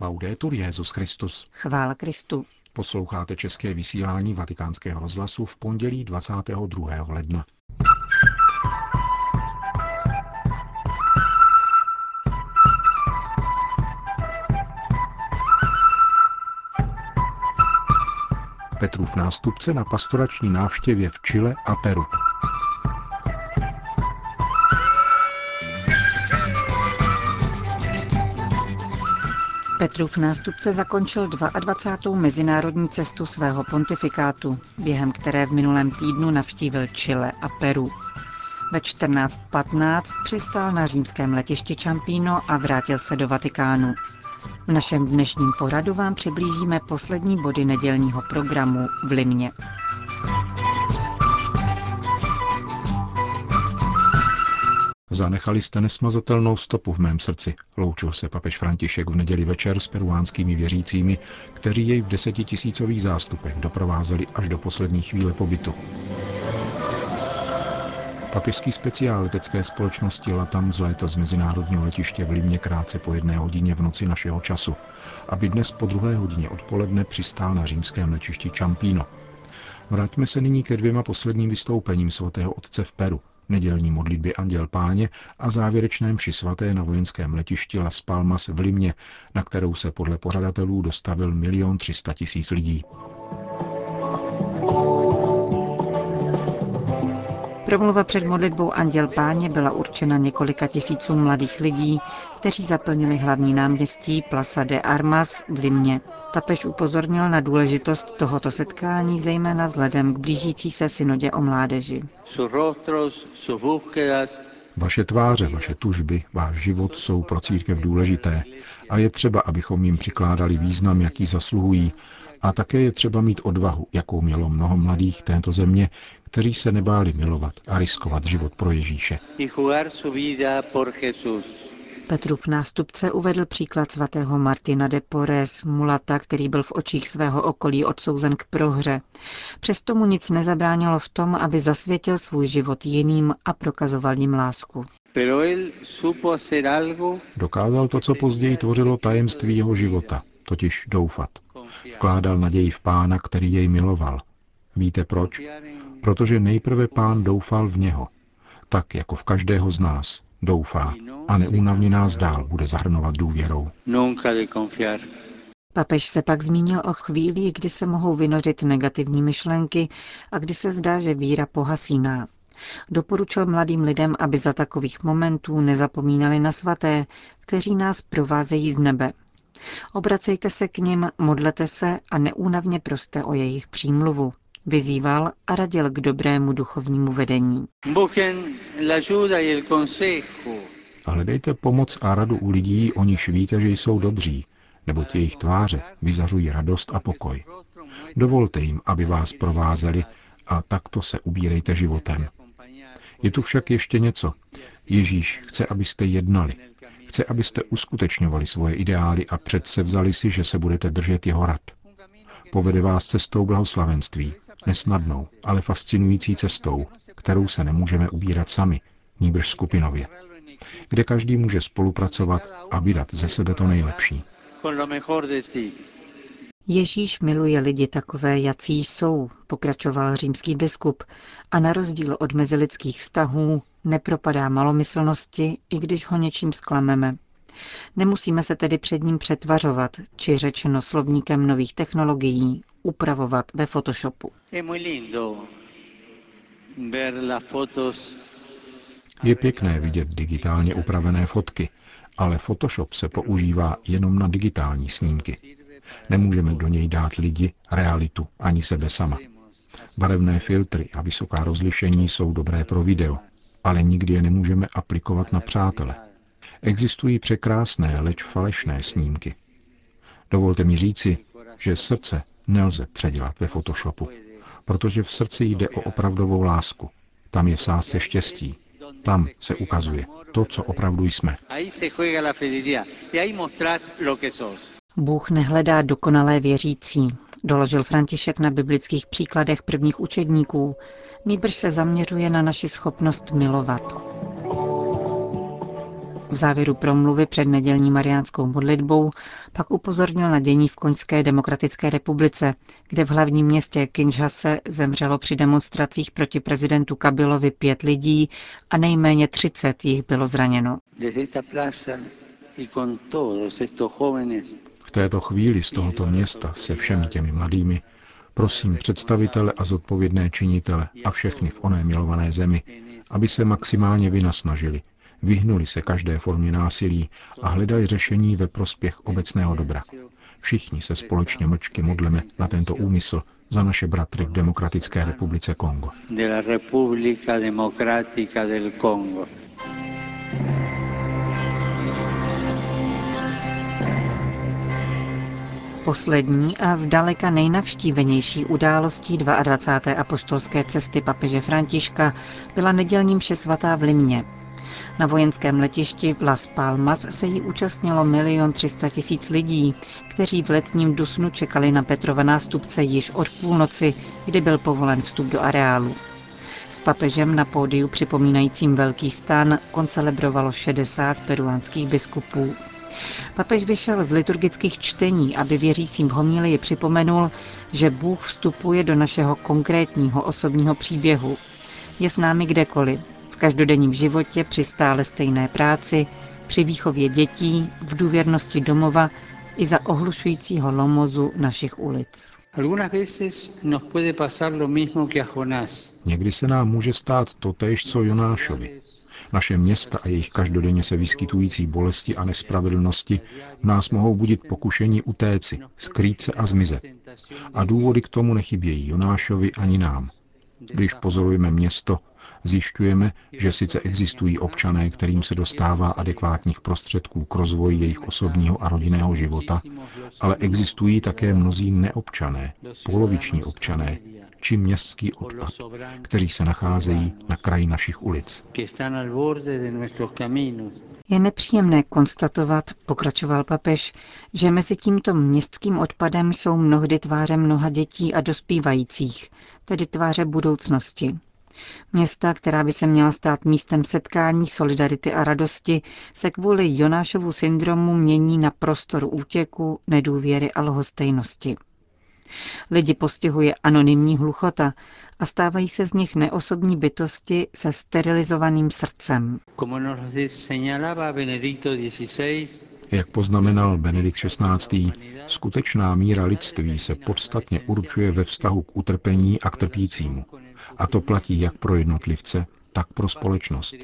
Laudetur Jezus Christus. Chvála Kristu. Posloucháte české vysílání Vatikánského rozhlasu v pondělí 22. ledna. Petrův nástupce na pastorační návštěvě v Chile a Peru. Petrův nástupce zakončil 22. mezinárodní cestu svého pontifikátu, během které v minulém týdnu navštívil Chile a Peru. Ve 14.15 přistál na římském letišti Čampíno a vrátil se do Vatikánu. V našem dnešním poradu vám přiblížíme poslední body nedělního programu v Limně. Zanechali jste nesmazatelnou stopu v mém srdci, loučil se papež František v neděli večer s peruánskými věřícími, kteří jej v desetitisícových zástupech doprovázeli až do poslední chvíle pobytu. Papežský speciál letecké společnosti Latam zlétl z mezinárodního letiště v Limě krátce po jedné hodině v noci našeho času, aby dnes po druhé hodině odpoledne přistál na římském letišti Čampíno. Vraťme se nyní ke dvěma posledním vystoupením svatého otce v Peru, nedělní modlitbě Anděl Páně a závěrečném mši svaté na vojenském letišti Las Palmas v Limě, na kterou se podle pořadatelů dostavil milion třista tisíc lidí. Promluva před modlitbou Anděl Páně byla určena několika tisícům mladých lidí, kteří zaplnili hlavní náměstí Plaza de Armas v Limě. Papež upozornil na důležitost tohoto setkání, zejména vzhledem k blížící se synodě o mládeži. Vaše tváře, vaše tužby, váš život jsou pro církev důležité a je třeba, abychom jim přikládali význam, jaký zasluhují, a také je třeba mít odvahu, jakou mělo mnoho mladých této země, kteří se nebáli milovat a riskovat život pro Ježíše. Petrův nástupce uvedl příklad svatého Martina de Porres, mulata, který byl v očích svého okolí odsouzen k prohře. Přesto mu nic nezabránilo v tom, aby zasvětil svůj život jiným a prokazoval jim lásku. Dokázal to, co později tvořilo tajemství jeho života, totiž doufat. Vkládal naději v pána, který jej miloval. Víte proč? Protože nejprve pán doufal v něho, tak jako v každého z nás doufá a neúnavně nás dál bude zahrnovat důvěrou. Papež se pak zmínil o chvíli, kdy se mohou vynořit negativní myšlenky a kdy se zdá, že víra pohasíná. Doporučil mladým lidem, aby za takových momentů nezapomínali na svaté, kteří nás provázejí z nebe. Obracejte se k nim, modlete se a neúnavně proste o jejich přímluvu. Vyzýval a radil k dobrému duchovnímu vedení. A hledejte pomoc a radu u lidí, o nichž víte, že jsou dobří, nebo jejich tváře vyzařují radost a pokoj. Dovolte jim, aby vás provázeli a takto se ubírejte životem. Je tu však ještě něco. Ježíš chce, abyste jednali. Chce, abyste uskutečňovali svoje ideály a předse vzali si, že se budete držet jeho rad. Povede vás cestou blahoslavenství, nesnadnou, ale fascinující cestou, kterou se nemůžeme ubírat sami, níbrž skupinově, kde každý může spolupracovat a vydat ze sebe to nejlepší. Ježíš miluje lidi takové, jací jsou, pokračoval římský biskup, a na rozdíl od mezilidských vztahů nepropadá malomyslnosti, i když ho něčím zklameme. Nemusíme se tedy před ním přetvařovat, či řečeno slovníkem nových technologií, upravovat ve Photoshopu. Je pěkné vidět digitálně upravené fotky, ale Photoshop se používá jenom na digitální snímky. Nemůžeme do něj dát lidi, realitu, ani sebe sama. Barevné filtry a vysoká rozlišení jsou dobré pro video, ale nikdy je nemůžeme aplikovat na přátele. Existují překrásné, leč falešné snímky. Dovolte mi říci, že srdce nelze předělat ve Photoshopu, protože v srdci jde o opravdovou lásku. Tam je v sásce štěstí. Tam se ukazuje to, co opravdu jsme. Bůh nehledá dokonalé věřící, doložil František na biblických příkladech prvních učedníků, nýbrž se zaměřuje na naši schopnost milovat. V závěru promluvy před nedělní mariánskou modlitbou pak upozornil na dění v Koňské demokratické republice, kde v hlavním městě Kinshase zemřelo při demonstracích proti prezidentu Kabilovi pět lidí a nejméně 30 jich bylo zraněno. V této chvíli z tohoto města se všemi těmi mladými prosím představitele a zodpovědné činitele a všechny v oné milované zemi, aby se maximálně vynasnažili, vyhnuli se každé formě násilí a hledali řešení ve prospěch obecného dobra. Všichni se společně mlčky modleme na tento úmysl za naše bratry v Demokratické republice Kongo. Poslední a zdaleka nejnavštívenější událostí 22. apoštolské cesty papeže Františka byla nedělní mše svatá v Limně. Na vojenském letišti Las Palmas se jí účastnilo milion 300 tisíc lidí, kteří v letním Dusnu čekali na Petrova nástupce již od půlnoci, kdy byl povolen vstup do areálu. S papežem na pódiu připomínajícím velký stan koncelebrovalo 60 peruánských biskupů. Papež vyšel z liturgických čtení, aby věřícím v homílii připomenul, že Bůh vstupuje do našeho konkrétního osobního příběhu. Je s námi kdekoliv, v každodenním životě při stále stejné práci, při výchově dětí, v důvěrnosti domova i za ohlušujícího lomozu našich ulic. Někdy se nám může stát totéž, co Jonášovi. Naše města a jejich každodenně se vyskytující bolesti a nespravedlnosti nás mohou budit pokušení utéci, skrýt se a zmizet. A důvody k tomu nechybějí Jonášovi ani nám. Když pozorujeme město, zjišťujeme, že sice existují občané, kterým se dostává adekvátních prostředků k rozvoji jejich osobního a rodinného života, ale existují také mnozí neobčané, poloviční občané, či městský odpad, kteří se nacházejí na kraji našich ulic. Je nepříjemné konstatovat, pokračoval papež, že mezi tímto městským odpadem jsou mnohdy tváře mnoha dětí a dospívajících, tedy tváře budoucnosti. Města, která by se měla stát místem setkání, solidarity a radosti, se kvůli Jonášovu syndromu mění na prostor útěku, nedůvěry a lhostejnosti. Lidi postihuje anonymní hluchota a stávají se z nich neosobní bytosti se sterilizovaným srdcem. Jak poznamenal Benedikt XVI., skutečná míra lidství se podstatně určuje ve vztahu k utrpení a k trpícímu. A to platí jak pro jednotlivce, tak pro společnost.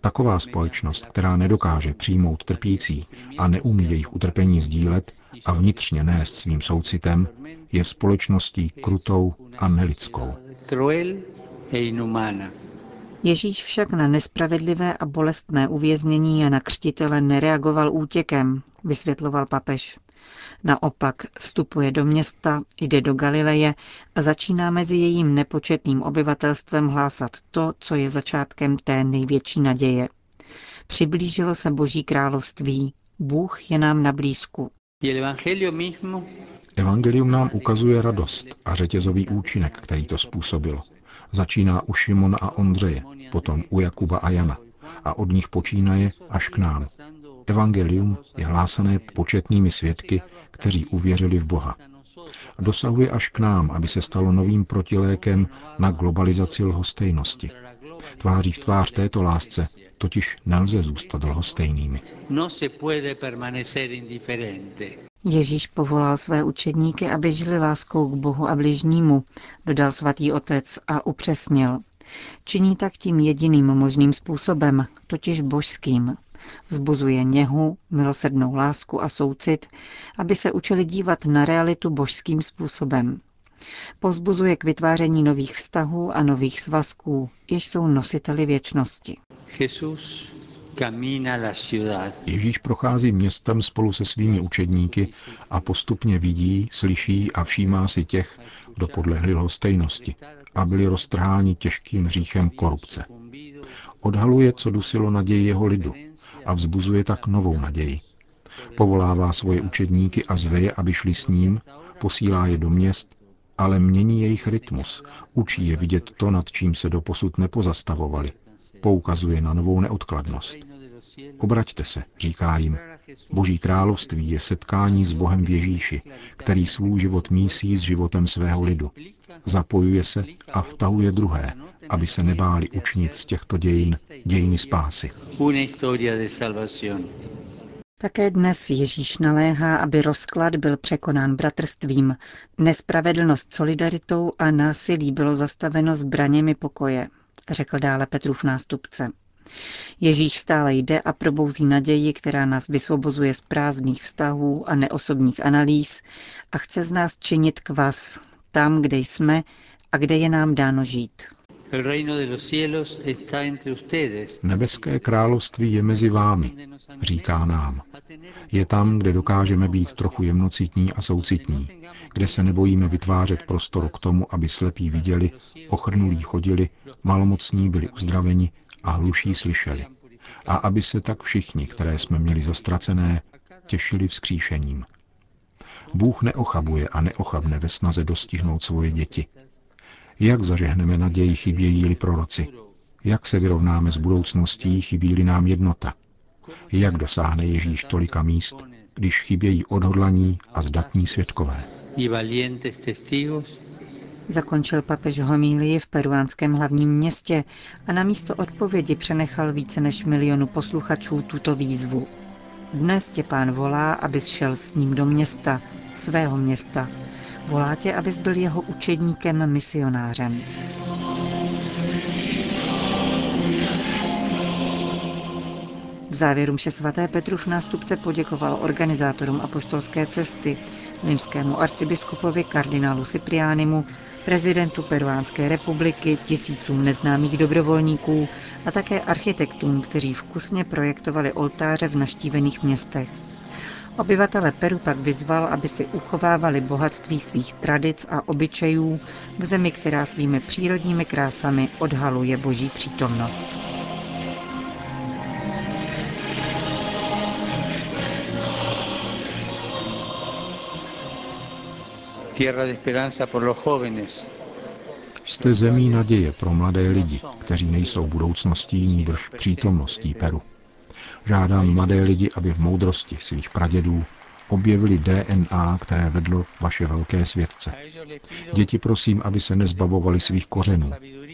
Taková společnost, která nedokáže přijmout trpící a neumí jejich utrpení sdílet a vnitřně nést svým soucitem, je společností krutou a nelidskou. Ježíš však na nespravedlivé a bolestné uvěznění a na křtitele nereagoval útěkem, vysvětloval papež. Naopak vstupuje do města, jde do Galileje a začíná mezi jejím nepočetným obyvatelstvem hlásat to, co je začátkem té největší naděje. Přiblížilo se Boží království. Bůh je nám na blízku. Evangelium nám ukazuje radost a řetězový účinek, který to způsobilo. Začíná u Šimona a Ondřeje, potom u Jakuba a Jana a od nich počínaje až k nám. Evangelium je hlásané početnými svědky, kteří uvěřili v Boha. Dosahuje až k nám, aby se stalo novým protilékem na globalizaci lhostejnosti. Tváří v tvář této lásce totiž nelze zůstat lhostejnými. No Ježíš povolal své učedníky, aby žili láskou k Bohu a bližnímu, dodal svatý otec a upřesnil. Činí tak tím jediným možným způsobem, totiž božským. Vzbuzuje něhu, milosrdnou lásku a soucit, aby se učili dívat na realitu božským způsobem. Pozbuzuje k vytváření nových vztahů a nových svazků, jež jsou nositeli věčnosti. Ježíš prochází městem spolu se svými učedníky a postupně vidí, slyší a všímá si těch, kdo podlehli lhostejnosti a byli roztrháni těžkým hříchem korupce. Odhaluje, co dusilo naději jeho lidu a vzbuzuje tak novou naději. Povolává svoje učedníky a zve je, aby šli s ním, posílá je do měst, ale mění jejich rytmus, učí je vidět to, nad čím se doposud nepozastavovali, poukazuje na novou neodkladnost. Obraťte se, říká jim. Boží království je setkání s Bohem v Ježíši, který svůj život mísí s životem svého lidu. Zapojuje se a vtahuje druhé, aby se nebáli učinit z těchto dějin dějiny spásy. Také dnes Ježíš naléhá, aby rozklad byl překonán bratrstvím, nespravedlnost solidaritou a násilí bylo zastaveno zbraněmi pokoje, řekl dále Petrův nástupce. Ježíš stále jde a probouzí naději, která nás vysvobozuje z prázdných vztahů a neosobních analýz a chce z nás činit kvas tam, kde jsme a kde je nám dáno žít. Nebeské království je mezi vámi, říká nám. Je tam, kde dokážeme být trochu jemnocitní a soucitní, kde se nebojíme vytvářet prostor k tomu, aby slepí viděli, ochrnulí chodili, malomocní byli uzdraveni a hluší slyšeli. A aby se tak všichni, které jsme měli zastracené, těšili vzkříšením. Bůh neochabuje a neochabne ve snaze dostihnout svoje děti. Jak zažehneme naději, chybějí-li proroci? Jak se vyrovnáme s budoucností, chybí-li nám jednota? Jak dosáhne Ježíš tolika míst, když chybějí odhodlaní a zdatní svědkové? Zakončil papež homílii v peruánském hlavním městě a na místo odpovědi přenechal více než milionu posluchačů tuto výzvu. Dnes tě pán volá, abys šel s ním do města, svého města. Volá tě, abys byl jeho učedníkem, misionářem. V závěru mše svaté Petrův nástupce poděkoval organizátorům apoštolské cesty, limskému arcibiskupovi kardinálu Cipriánimu, prezidentu Peruánské republiky, tisícům neznámých dobrovolníků a také architektům, kteří vkusně projektovali oltáře v naštívených městech. Obyvatele Peru pak vyzval, aby si uchovávali bohatství svých tradic a obyčejů v zemi, která svými přírodními krásami odhaluje boží přítomnost. Jste zemí naděje pro mladé lidi, kteří nejsou budoucností, níbrž přítomností Peru. Žádám mladé lidi, aby v moudrosti svých pradědů objevili DNA, které vedlo vaše velké světce. Děti prosím, aby se nezbavovali svých kořenů.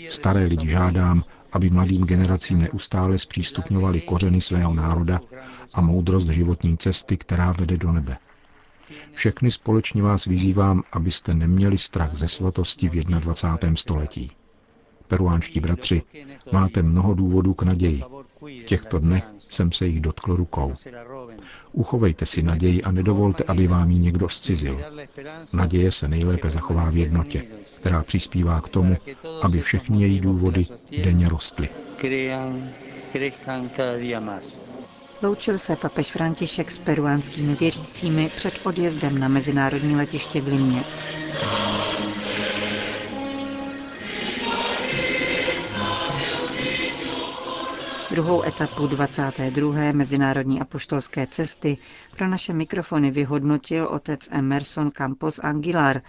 Staré lidi žádám, aby mladým generacím neustále zpřístupňovali kořeny svého národa a moudrost životní cesty, která vede do nebe. Všechny společně vás vyzývám, abyste neměli strach ze svatosti v 21. století. Peruánští bratři, máte mnoho důvodů k naději. V těchto dnech jsem se jich dotkl rukou. Uchovejte si naději a nedovolte, aby vám ji někdo zcizil. Naděje se nejlépe zachová v jednotě, která přispívá k tomu, aby všechny její důvody denně rostly. Loučil se papež František s peruánskými věřícími před odjezdem na mezinárodní letiště v Limě. Druhou etapu 22. mezinárodní apoštolské cesty pro naše mikrofony vyhodnotil otec Emerson Campos Aguilar,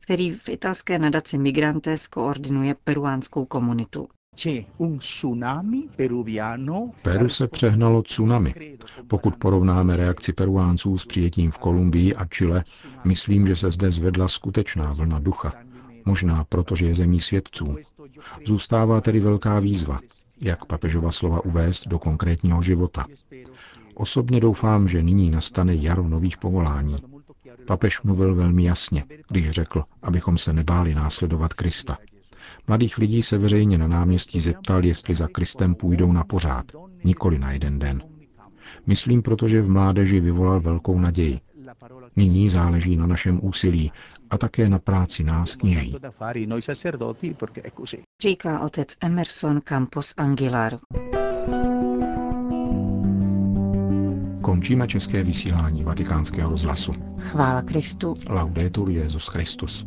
který v italské nadaci Migrantes koordinuje peruánskou komunitu. Peru se přehnalo tsunami. Pokud porovnáme reakci Peruánců s přijetím v Kolumbii a Chile, myslím, že se zde zvedla skutečná vlna ducha. Možná proto, že je zemí svědců. Zůstává tedy velká výzva, jak papežova slova uvést do konkrétního života. Osobně doufám, že nyní nastane jaro nových povolání. Papež mluvil velmi jasně, když řekl, abychom se nebáli následovat Krista. Mladých lidí se veřejně na náměstí zeptal, jestli za Kristem půjdou na pořád, nikoli na jeden den. Myslím proto, že v mládeži vyvolal velkou naději. Nyní záleží na našem úsilí a také na práci nás kněží. Říká otec Emerson Campos Aguilar. Končíme české vysílání vatikánského rozhlasu. Chvála Kristu. Laudetur Jezus Christus.